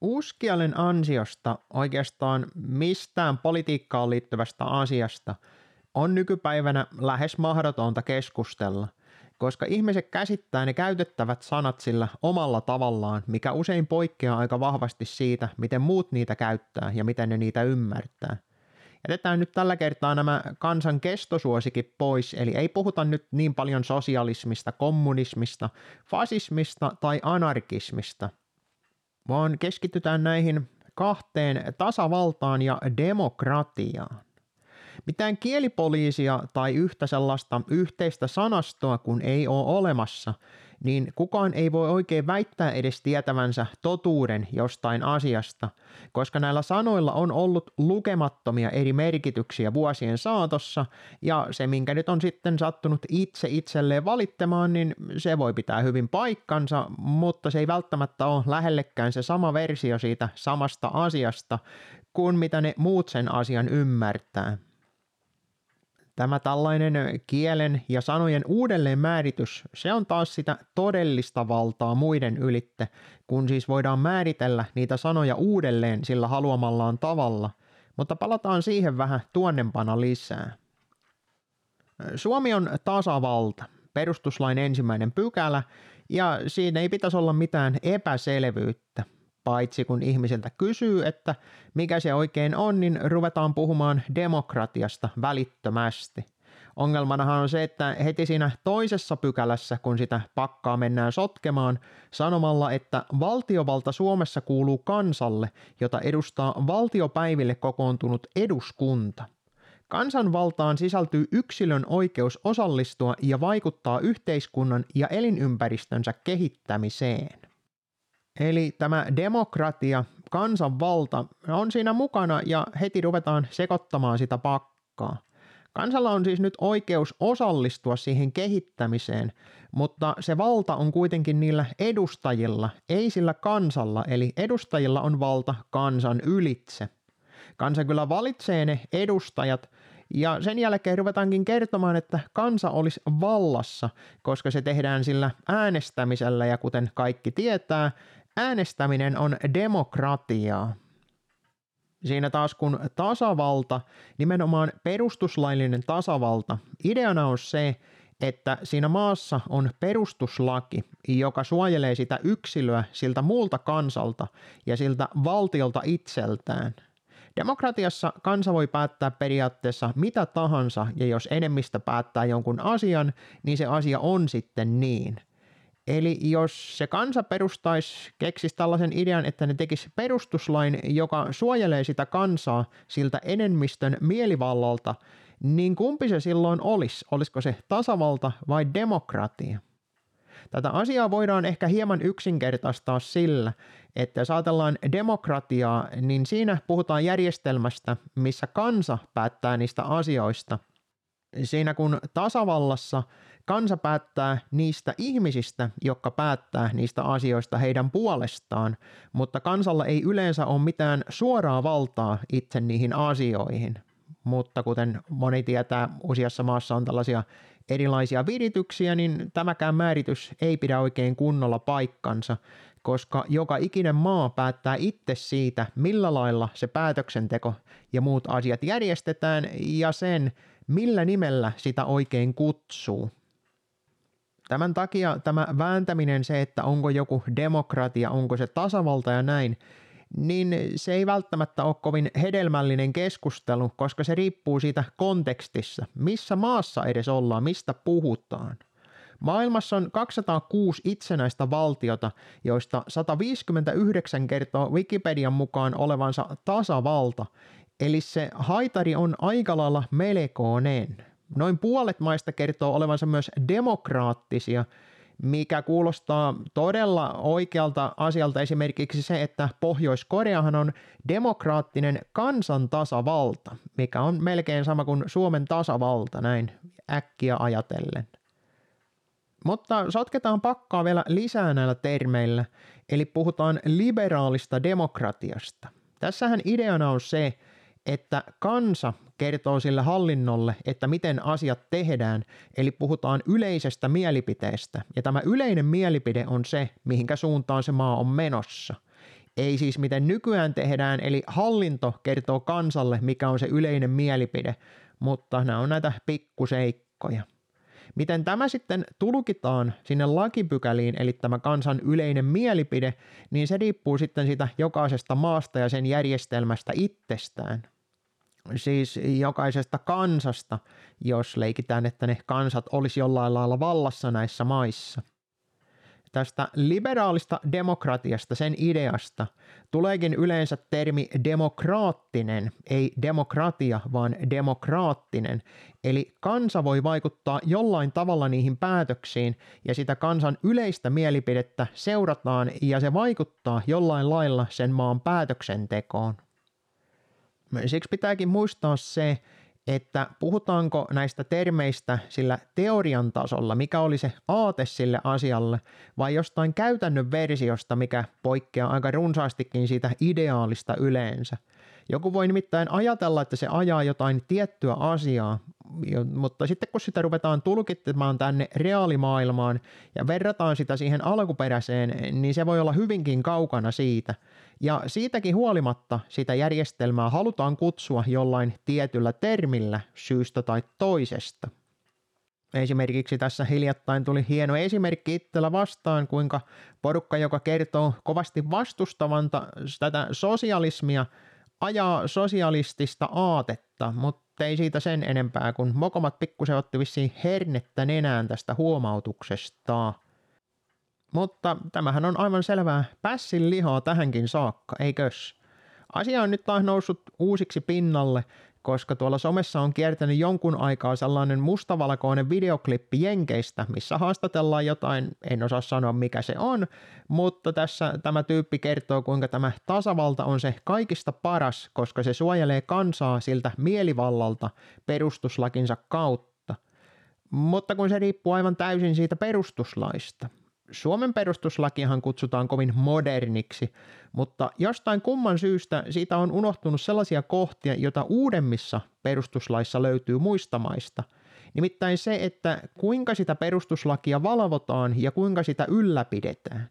Uuskielen ansiosta oikeastaan mistään politiikkaan liittyvästä asiasta on nykypäivänä lähes mahdotonta keskustella, koska ihmiset käsittää ne käytettävät sanat sillä omalla tavallaan, mikä usein poikkeaa aika vahvasti siitä, miten muut niitä käyttää ja miten ne niitä ymmärtää. Jätetään nyt tällä kertaa nämä kansan kestosuosikin pois, eli ei puhuta nyt niin paljon sosialismista, kommunismista, fasismista tai anarkismista, vaan keskitytään näihin kahteen tasavaltaan ja demokratiaan. Mitään kielipoliisia tai yhtä sellaista yhteistä sanastoa kun ei ole olemassa, niin kukaan ei voi oikein väittää edes tietävänsä totuuden jostain asiasta, koska näillä sanoilla on ollut lukemattomia eri merkityksiä vuosien saatossa, ja se minkä nyt on sitten sattunut itse itselleen valittamaan, niin se voi pitää hyvin paikkansa, mutta se ei välttämättä ole lähellekään se sama versio siitä samasta asiasta, kuin mitä ne muut sen asian ymmärtää. Tämä tällainen kielen ja sanojen uudelleen määritys, se on taas sitä todellista valtaa muiden ylitte, kun siis voidaan määritellä niitä sanoja uudelleen sillä haluamallaan tavalla, mutta palataan siihen vähän tuonnempana lisää. Suomi on tasavalta, perustuslain ensimmäinen pykälä, ja siinä ei pitäisi olla mitään epäselvyyttä – paitsi kun ihmisiltä kysyy, että mikä se oikein on, niin ruvetaan puhumaan demokratiasta välittömästi. Ongelmanahan on se, että heti siinä toisessa pykälässä, kun sitä pakkaa mennään sotkemaan, sanomalla, että valtiovalta Suomessa kuuluu kansalle, jota edustaa valtiopäiville kokoontunut eduskunta. Kansanvaltaan sisältyy yksilön oikeus osallistua ja vaikuttaa yhteiskunnan ja elinympäristönsä kehittämiseen. Eli tämä demokratia, kansanvalta on siinä mukana ja heti ruvetaan sekoittamaan sitä pakkaa. Kansalla on siis nyt oikeus osallistua siihen kehittämiseen, mutta se valta on kuitenkin niillä edustajilla, ei sillä kansalla, eli edustajilla on valta kansan ylitse. Kansa kyllä valitsee ne edustajat, ja sen jälkeen ruvetaankin kertomaan, että kansa olisi vallassa, koska se tehdään sillä äänestämisellä ja kuten kaikki tietää, äänestäminen on demokratiaa. Siinä taas kun tasavalta, nimenomaan perustuslaillinen tasavalta, ideana on se, että siinä maassa on perustuslaki, joka suojelee sitä yksilöä siltä muulta kansalta ja siltä valtiolta itseltään. Demokratiassa kansa voi päättää periaatteessa mitä tahansa, ja jos enemmistö päättää jonkun asian, niin se asia on sitten niin – Eli jos se kansa perustaisi, keksisi tällaisen idean, että ne tekisi perustuslain, joka suojelee sitä kansaa siltä enemmistön mielivallalta, niin kumpi se silloin olisi? Olisiko se tasavalta vai demokratia? Tätä asiaa voidaan ehkä hieman yksinkertaistaa sillä, että jos ajatellaan demokratiaa, niin siinä puhutaan järjestelmästä, missä kansa päättää niistä asioista. Siinä kun tasavallassa Kansa päättää niistä ihmisistä, jotka päättää niistä asioista heidän puolestaan, mutta kansalla ei yleensä ole mitään suoraa valtaa itse niihin asioihin. Mutta kuten moni tietää, useassa maassa on tällaisia erilaisia virityksiä, niin tämäkään määritys ei pidä oikein kunnolla paikkansa, koska joka ikinen maa päättää itse siitä, millä lailla se päätöksenteko ja muut asiat järjestetään ja sen, millä nimellä sitä oikein kutsuu. Tämän takia tämä vääntäminen se, että onko joku demokratia, onko se tasavalta ja näin, niin se ei välttämättä ole kovin hedelmällinen keskustelu, koska se riippuu siitä kontekstissa, missä maassa edes ollaan, mistä puhutaan. Maailmassa on 206 itsenäistä valtiota, joista 159 kertoo Wikipedian mukaan olevansa tasavalta, eli se haitari on aika lailla melkoinen. Noin puolet maista kertoo olevansa myös demokraattisia, mikä kuulostaa todella oikealta asialta esimerkiksi se, että Pohjois-Koreahan on demokraattinen kansantasavalta, mikä on melkein sama kuin Suomen tasavalta näin äkkiä ajatellen. Mutta sotketaan pakkaa vielä lisää näillä termeillä, eli puhutaan liberaalista demokratiasta. Tässähän ideana on se, että kansa kertoo sille hallinnolle, että miten asiat tehdään, eli puhutaan yleisestä mielipiteestä. Ja tämä yleinen mielipide on se, mihinkä suuntaan se maa on menossa. Ei siis miten nykyään tehdään, eli hallinto kertoo kansalle, mikä on se yleinen mielipide, mutta nämä on näitä pikkuseikkoja. Miten tämä sitten tulkitaan sinne lakipykäliin, eli tämä kansan yleinen mielipide, niin se riippuu sitten siitä jokaisesta maasta ja sen järjestelmästä itsestään. Siis jokaisesta kansasta, jos leikitään, että ne kansat olisi jollain lailla vallassa näissä maissa – tästä liberaalista demokratiasta, sen ideasta, tuleekin yleensä termi demokraattinen, ei demokratia, vaan demokraattinen. Eli kansa voi vaikuttaa jollain tavalla niihin päätöksiin ja sitä kansan yleistä mielipidettä seurataan ja se vaikuttaa jollain lailla sen maan päätöksentekoon. Siksi pitääkin muistaa se, että puhutaanko näistä termeistä sillä teorian tasolla, mikä oli se aate sille asialle, vai jostain käytännön versiosta, mikä poikkeaa aika runsaastikin siitä ideaalista yleensä. Joku voi nimittäin ajatella, että se ajaa jotain tiettyä asiaa, mutta sitten kun sitä ruvetaan tulkittamaan tänne reaalimaailmaan ja verrataan sitä siihen alkuperäiseen, niin se voi olla hyvinkin kaukana siitä – ja siitäkin huolimatta sitä järjestelmää halutaan kutsua jollain tietyllä termillä syystä tai toisesta. Esimerkiksi tässä hiljattain tuli hieno esimerkki itsellä vastaan, kuinka porukka, joka kertoo kovasti vastustavanta tätä sosialismia, ajaa sosialistista aatetta, mutta ei siitä sen enempää, kun mokomat pikkusen otti vissiin hernettä nenään tästä huomautuksesta. Mutta tämähän on aivan selvää pässin lihaa tähänkin saakka, eikös? Asia on nyt taas noussut uusiksi pinnalle, koska tuolla somessa on kiertänyt jonkun aikaa sellainen mustavalkoinen videoklippi Jenkeistä, missä haastatellaan jotain, en osaa sanoa mikä se on, mutta tässä tämä tyyppi kertoo, kuinka tämä tasavalta on se kaikista paras, koska se suojelee kansaa siltä mielivallalta perustuslakinsa kautta. Mutta kun se riippuu aivan täysin siitä perustuslaista. Suomen perustuslakihan kutsutaan kovin moderniksi, mutta jostain kumman syystä siitä on unohtunut sellaisia kohtia, joita uudemmissa perustuslaissa löytyy muista maista. Nimittäin se, että kuinka sitä perustuslakia valvotaan ja kuinka sitä ylläpidetään.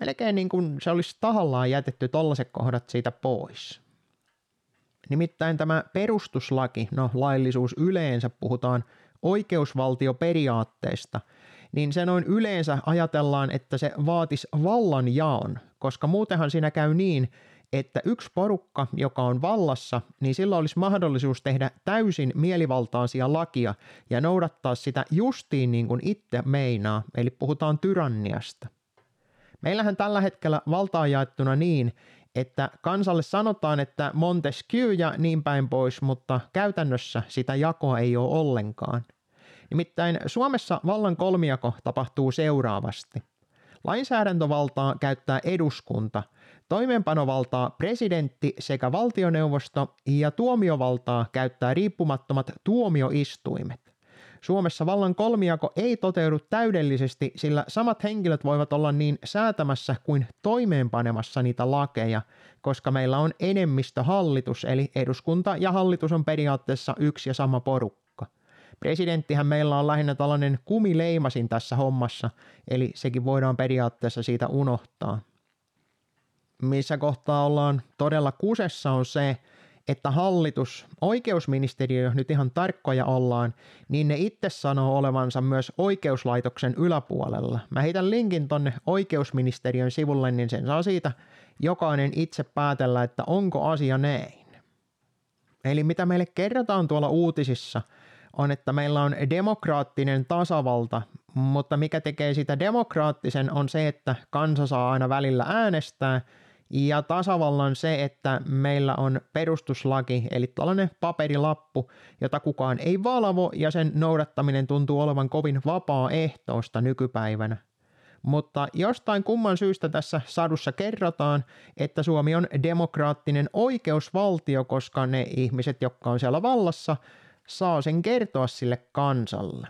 Melkein niin kuin se olisi tahallaan jätetty tollaiset kohdat siitä pois. Nimittäin tämä perustuslaki, no laillisuus yleensä puhutaan oikeusvaltioperiaatteesta – niin se noin yleensä ajatellaan, että se vaatisi vallanjaon, koska muutenhan siinä käy niin, että yksi porukka, joka on vallassa, niin sillä olisi mahdollisuus tehdä täysin mielivaltaisia lakia ja noudattaa sitä justiin niin kuin itse meinaa, eli puhutaan tyranniasta. Meillähän tällä hetkellä valta on jaettuna niin, että kansalle sanotaan, että Montesquieu ja niin päin pois, mutta käytännössä sitä jakoa ei ole ollenkaan. Nimittäin Suomessa vallan kolmiako tapahtuu seuraavasti. Lainsäädäntövaltaa käyttää eduskunta, toimeenpanovaltaa presidentti sekä valtioneuvosto ja tuomiovaltaa käyttää riippumattomat tuomioistuimet. Suomessa vallan kolmiako ei toteudu täydellisesti, sillä samat henkilöt voivat olla niin säätämässä kuin toimeenpanemassa niitä lakeja, koska meillä on enemmistöhallitus, eli eduskunta ja hallitus on periaatteessa yksi ja sama porukka. Presidenttihän meillä on lähinnä tällainen kumileimasin tässä hommassa, eli sekin voidaan periaatteessa siitä unohtaa. Missä kohtaa ollaan todella kusessa on se, että hallitus, oikeusministeriö, nyt ihan tarkkoja ollaan, niin ne itse sanoo olevansa myös oikeuslaitoksen yläpuolella. Mä heitän linkin tonne oikeusministeriön sivulle, niin sen saa siitä jokainen itse päätellä, että onko asia näin. Eli mitä meille kerrotaan tuolla uutisissa – on, että meillä on demokraattinen tasavalta, mutta mikä tekee sitä demokraattisen on se, että kansa saa aina välillä äänestää ja tasavallan se, että meillä on perustuslaki, eli tällainen paperilappu, jota kukaan ei valvo ja sen noudattaminen tuntuu olevan kovin vapaaehtoista nykypäivänä. Mutta jostain kumman syystä tässä sadussa kerrotaan, että Suomi on demokraattinen oikeusvaltio, koska ne ihmiset, jotka on siellä vallassa, saa sen kertoa sille kansalle.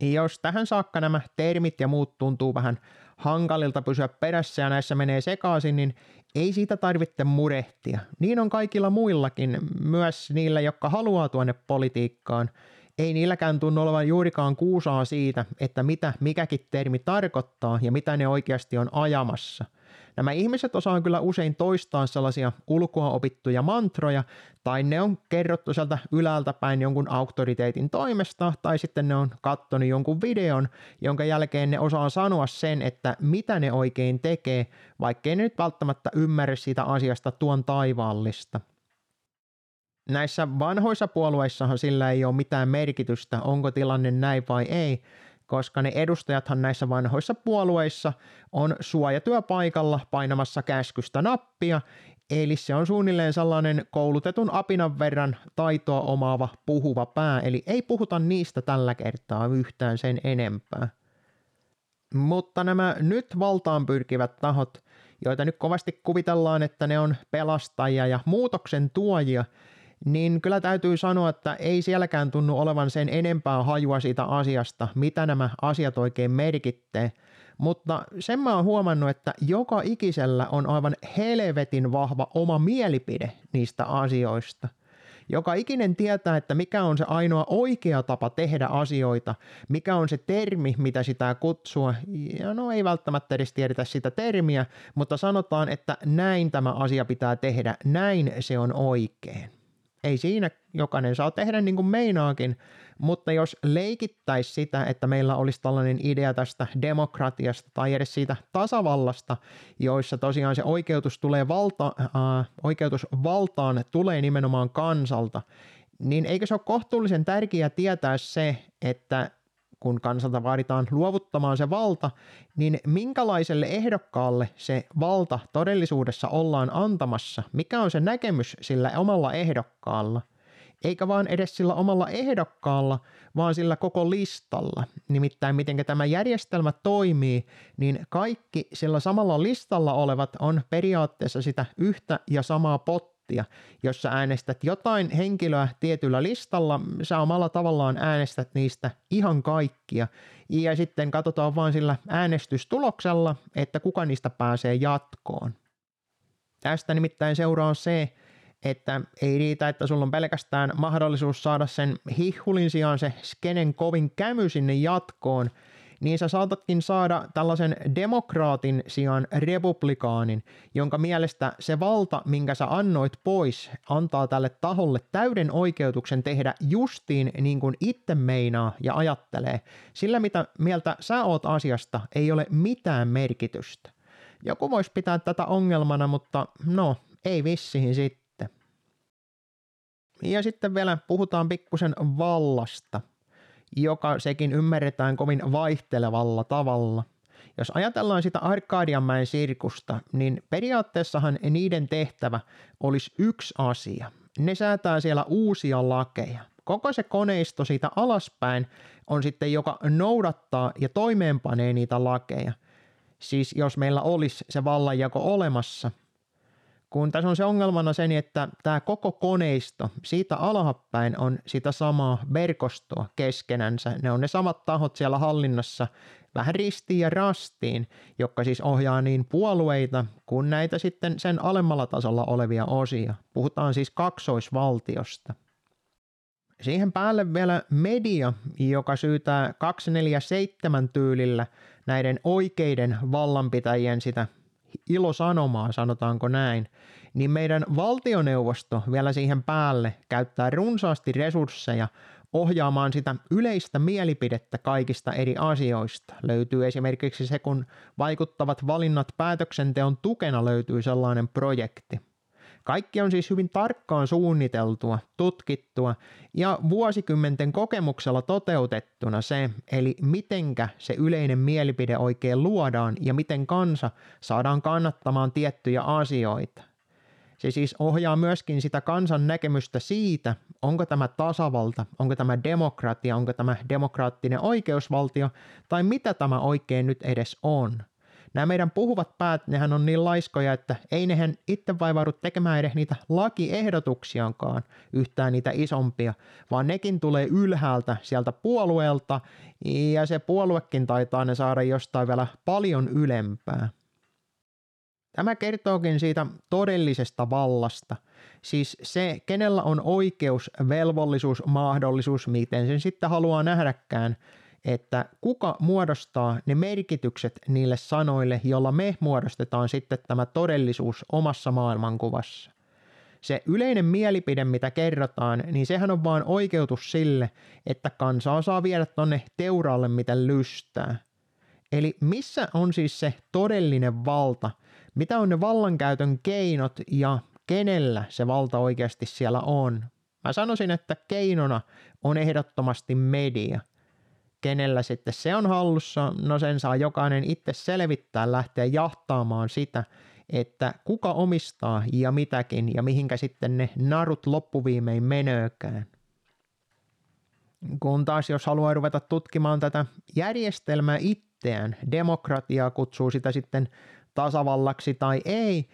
Jos tähän saakka nämä termit ja muut tuntuu vähän hankalilta pysyä perässä ja näissä menee sekaisin, niin ei siitä tarvitse murehtia. Niin on kaikilla muillakin, myös niillä, jotka haluaa tuonne politiikkaan. Ei niilläkään tunnu olevan juurikaan kuusaa siitä, että mitä mikäkin termi tarkoittaa ja mitä ne oikeasti on ajamassa – Nämä ihmiset osaa kyllä usein toistaa sellaisia ulkoa opittuja mantroja, tai ne on kerrottu sieltä ylältä päin jonkun auktoriteetin toimesta, tai sitten ne on kattonut jonkun videon, jonka jälkeen ne osaa sanoa sen, että mitä ne oikein tekee, vaikkei ne nyt välttämättä ymmärrä siitä asiasta tuon taivaallista. Näissä vanhoissa puolueissahan sillä ei ole mitään merkitystä, onko tilanne näin vai ei, koska ne edustajathan näissä vanhoissa puolueissa on suojatyöpaikalla painamassa käskystä nappia, eli se on suunnilleen sellainen koulutetun apinan verran taitoa omaava puhuva pää, eli ei puhuta niistä tällä kertaa yhtään sen enempää. Mutta nämä nyt valtaan pyrkivät tahot, joita nyt kovasti kuvitellaan, että ne on pelastajia ja muutoksen tuojia, niin kyllä täytyy sanoa, että ei sielläkään tunnu olevan sen enempää hajua siitä asiasta, mitä nämä asiat oikein merkittee. Mutta sen mä oon huomannut, että joka ikisellä on aivan helvetin vahva oma mielipide niistä asioista. Joka ikinen tietää, että mikä on se ainoa oikea tapa tehdä asioita, mikä on se termi, mitä sitä kutsua. Ja no ei välttämättä edes tiedetä sitä termiä, mutta sanotaan, että näin tämä asia pitää tehdä, näin se on oikein. Ei siinä jokainen saa tehdä niin kuin meinaakin, mutta jos leikittäisi sitä, että meillä olisi tällainen idea tästä demokratiasta tai edes siitä tasavallasta, joissa tosiaan se oikeutus, tulee valta, äh, oikeutus valtaan tulee nimenomaan kansalta, niin eikö se ole kohtuullisen tärkeää tietää se, että kun kansalta vaaditaan luovuttamaan se valta, niin minkälaiselle ehdokkaalle se valta todellisuudessa ollaan antamassa? Mikä on se näkemys sillä omalla ehdokkaalla? Eikä vaan edes sillä omalla ehdokkaalla, vaan sillä koko listalla. Nimittäin miten tämä järjestelmä toimii, niin kaikki sillä samalla listalla olevat on periaatteessa sitä yhtä ja samaa pottia pottia. Jos sä äänestät jotain henkilöä tietyllä listalla, sä omalla tavallaan äänestät niistä ihan kaikkia. Ja sitten katsotaan vain sillä äänestystuloksella, että kuka niistä pääsee jatkoon. Tästä nimittäin seuraa se, että ei riitä, että sulla on pelkästään mahdollisuus saada sen hihulin sijaan se skenen kovin kämy sinne jatkoon, niin sä saatatkin saada tällaisen demokraatin sijaan republikaanin, jonka mielestä se valta, minkä sä annoit pois, antaa tälle taholle täyden oikeutuksen tehdä justiin niin kuin itse meinaa ja ajattelee. Sillä mitä mieltä sä oot asiasta, ei ole mitään merkitystä. Joku voisi pitää tätä ongelmana, mutta no, ei vissiin sitten. Ja sitten vielä puhutaan pikkusen vallasta – joka sekin ymmärretään kovin vaihtelevalla tavalla. Jos ajatellaan sitä Arkadianmäen sirkusta, niin periaatteessahan niiden tehtävä olisi yksi asia. Ne säätää siellä uusia lakeja. Koko se koneisto siitä alaspäin on sitten, joka noudattaa ja toimeenpanee niitä lakeja. Siis jos meillä olisi se vallanjako olemassa – kun tässä on se ongelmana sen, että tämä koko koneisto siitä alhapäin on sitä samaa verkostoa keskenänsä. Ne on ne samat tahot siellä hallinnassa vähän ristiin ja rastiin, jotka siis ohjaa niin puolueita kuin näitä sitten sen alemmalla tasolla olevia osia. Puhutaan siis kaksoisvaltiosta. Siihen päälle vielä media, joka syytää 247 tyylillä näiden oikeiden vallanpitäjien sitä ilosanomaa, sanotaanko näin, niin meidän valtioneuvosto vielä siihen päälle käyttää runsaasti resursseja ohjaamaan sitä yleistä mielipidettä kaikista eri asioista. Löytyy esimerkiksi se, kun vaikuttavat valinnat päätöksenteon tukena löytyy sellainen projekti. Kaikki on siis hyvin tarkkaan suunniteltua, tutkittua ja vuosikymmenten kokemuksella toteutettuna se, eli mitenkä se yleinen mielipide oikein luodaan ja miten kansa saadaan kannattamaan tiettyjä asioita. Se siis ohjaa myöskin sitä kansan näkemystä siitä, onko tämä tasavalta, onko tämä demokratia, onko tämä demokraattinen oikeusvaltio tai mitä tämä oikein nyt edes on – Nämä meidän puhuvat päät, nehän on niin laiskoja, että ei nehän itse vaivaudu tekemään edes niitä lakiehdotuksiakaan yhtään niitä isompia, vaan nekin tulee ylhäältä sieltä puolueelta ja se puoluekin taitaa ne saada jostain vielä paljon ylempää. Tämä kertookin siitä todellisesta vallasta, siis se, kenellä on oikeus, velvollisuus, mahdollisuus, miten sen sitten haluaa nähdäkään, että kuka muodostaa ne merkitykset niille sanoille, jolla me muodostetaan sitten tämä todellisuus omassa maailmankuvassa. Se yleinen mielipide, mitä kerrotaan, niin sehän on vain oikeutus sille, että kansaa saa viedä tonne teuraalle miten lystää. Eli missä on siis se todellinen valta, mitä on ne vallankäytön keinot ja kenellä se valta oikeasti siellä on. Mä sanoisin, että keinona on ehdottomasti media. Kenellä sitten se on hallussa, no sen saa jokainen itse selvittää, lähteä jahtaamaan sitä, että kuka omistaa ja mitäkin ja mihinkä sitten ne narut loppuviimein menöökään. Kun taas jos haluaa ruveta tutkimaan tätä järjestelmää itseään, demokratiaa kutsuu sitä sitten tasavallaksi tai ei,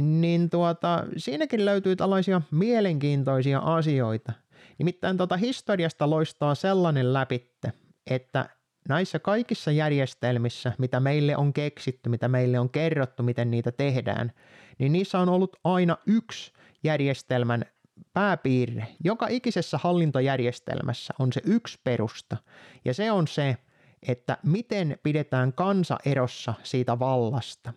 niin tuota, siinäkin löytyy tällaisia mielenkiintoisia asioita. Nimittäin tuota historiasta loistaa sellainen läpitte, että näissä kaikissa järjestelmissä, mitä meille on keksitty, mitä meille on kerrottu, miten niitä tehdään, niin niissä on ollut aina yksi järjestelmän pääpiirre. Joka ikisessä hallintojärjestelmässä on se yksi perusta, ja se on se, että miten pidetään kansa erossa siitä vallasta.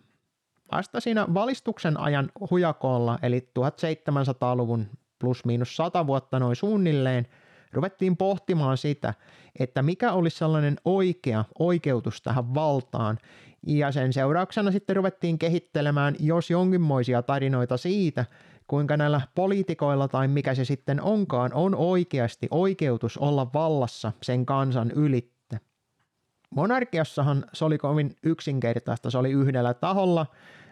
Vasta siinä valistuksen ajan hujakolla, eli 1700-luvun plus miinus 100 vuotta noin suunnilleen, ruvettiin pohtimaan sitä, että mikä olisi sellainen oikea oikeutus tähän valtaan, ja sen seurauksena sitten ruvettiin kehittelemään jos jonkinmoisia tarinoita siitä, kuinka näillä poliitikoilla tai mikä se sitten onkaan on oikeasti oikeutus olla vallassa sen kansan ylitte. Monarkiassahan se oli kovin yksinkertaista, se oli yhdellä taholla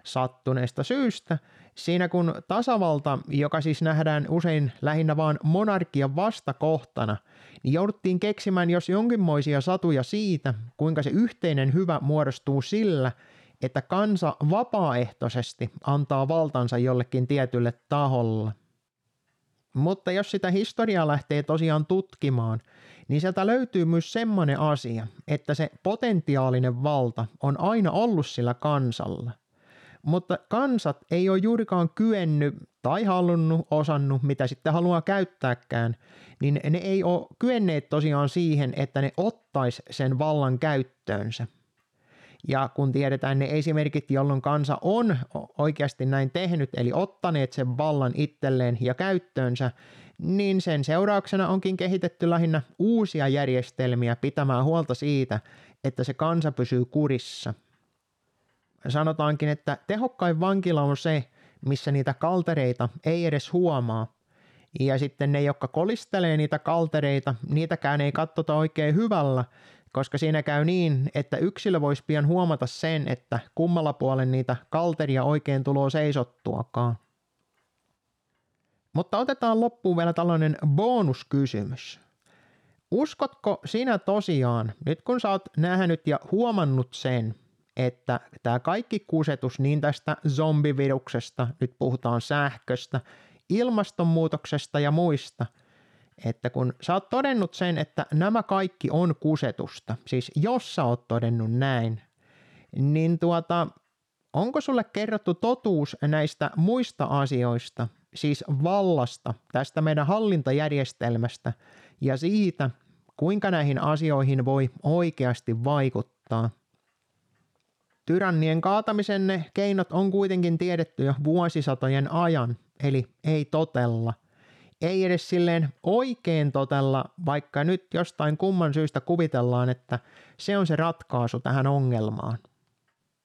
sattuneesta syystä, Siinä kun tasavalta, joka siis nähdään usein lähinnä vain monarkian vastakohtana, niin jouduttiin keksimään jos jonkinmoisia satuja siitä, kuinka se yhteinen hyvä muodostuu sillä, että kansa vapaaehtoisesti antaa valtansa jollekin tietylle taholle. Mutta jos sitä historiaa lähtee tosiaan tutkimaan, niin sieltä löytyy myös semmoinen asia, että se potentiaalinen valta on aina ollut sillä kansalla mutta kansat ei ole juurikaan kyennyt tai halunnut, osannut, mitä sitten haluaa käyttääkään, niin ne ei ole kyenneet tosiaan siihen, että ne ottais sen vallan käyttöönsä. Ja kun tiedetään ne esimerkit, jolloin kansa on oikeasti näin tehnyt, eli ottaneet sen vallan itselleen ja käyttöönsä, niin sen seurauksena onkin kehitetty lähinnä uusia järjestelmiä pitämään huolta siitä, että se kansa pysyy kurissa – sanotaankin, että tehokkain vankila on se, missä niitä kaltereita ei edes huomaa. Ja sitten ne, jotka kolistelee niitä kaltereita, niitäkään ei katsota oikein hyvällä, koska siinä käy niin, että yksilö voisi pian huomata sen, että kummalla puolen niitä kalteria oikein tuloa seisottuakaan. Mutta otetaan loppuun vielä tällainen bonuskysymys. Uskotko sinä tosiaan, nyt kun sä oot nähnyt ja huomannut sen, että tämä kaikki kusetus niin tästä zombiviruksesta, nyt puhutaan sähköstä, ilmastonmuutoksesta ja muista, että kun sä oot todennut sen, että nämä kaikki on kusetusta, siis jos sä oot todennut näin, niin tuota, onko sulle kerrottu totuus näistä muista asioista, siis vallasta, tästä meidän hallintajärjestelmästä ja siitä, kuinka näihin asioihin voi oikeasti vaikuttaa – Tyrannien kaatamisen ne keinot on kuitenkin tiedetty jo vuosisatojen ajan, eli ei totella. Ei edes silleen oikein totella, vaikka nyt jostain kumman syystä kuvitellaan, että se on se ratkaisu tähän ongelmaan.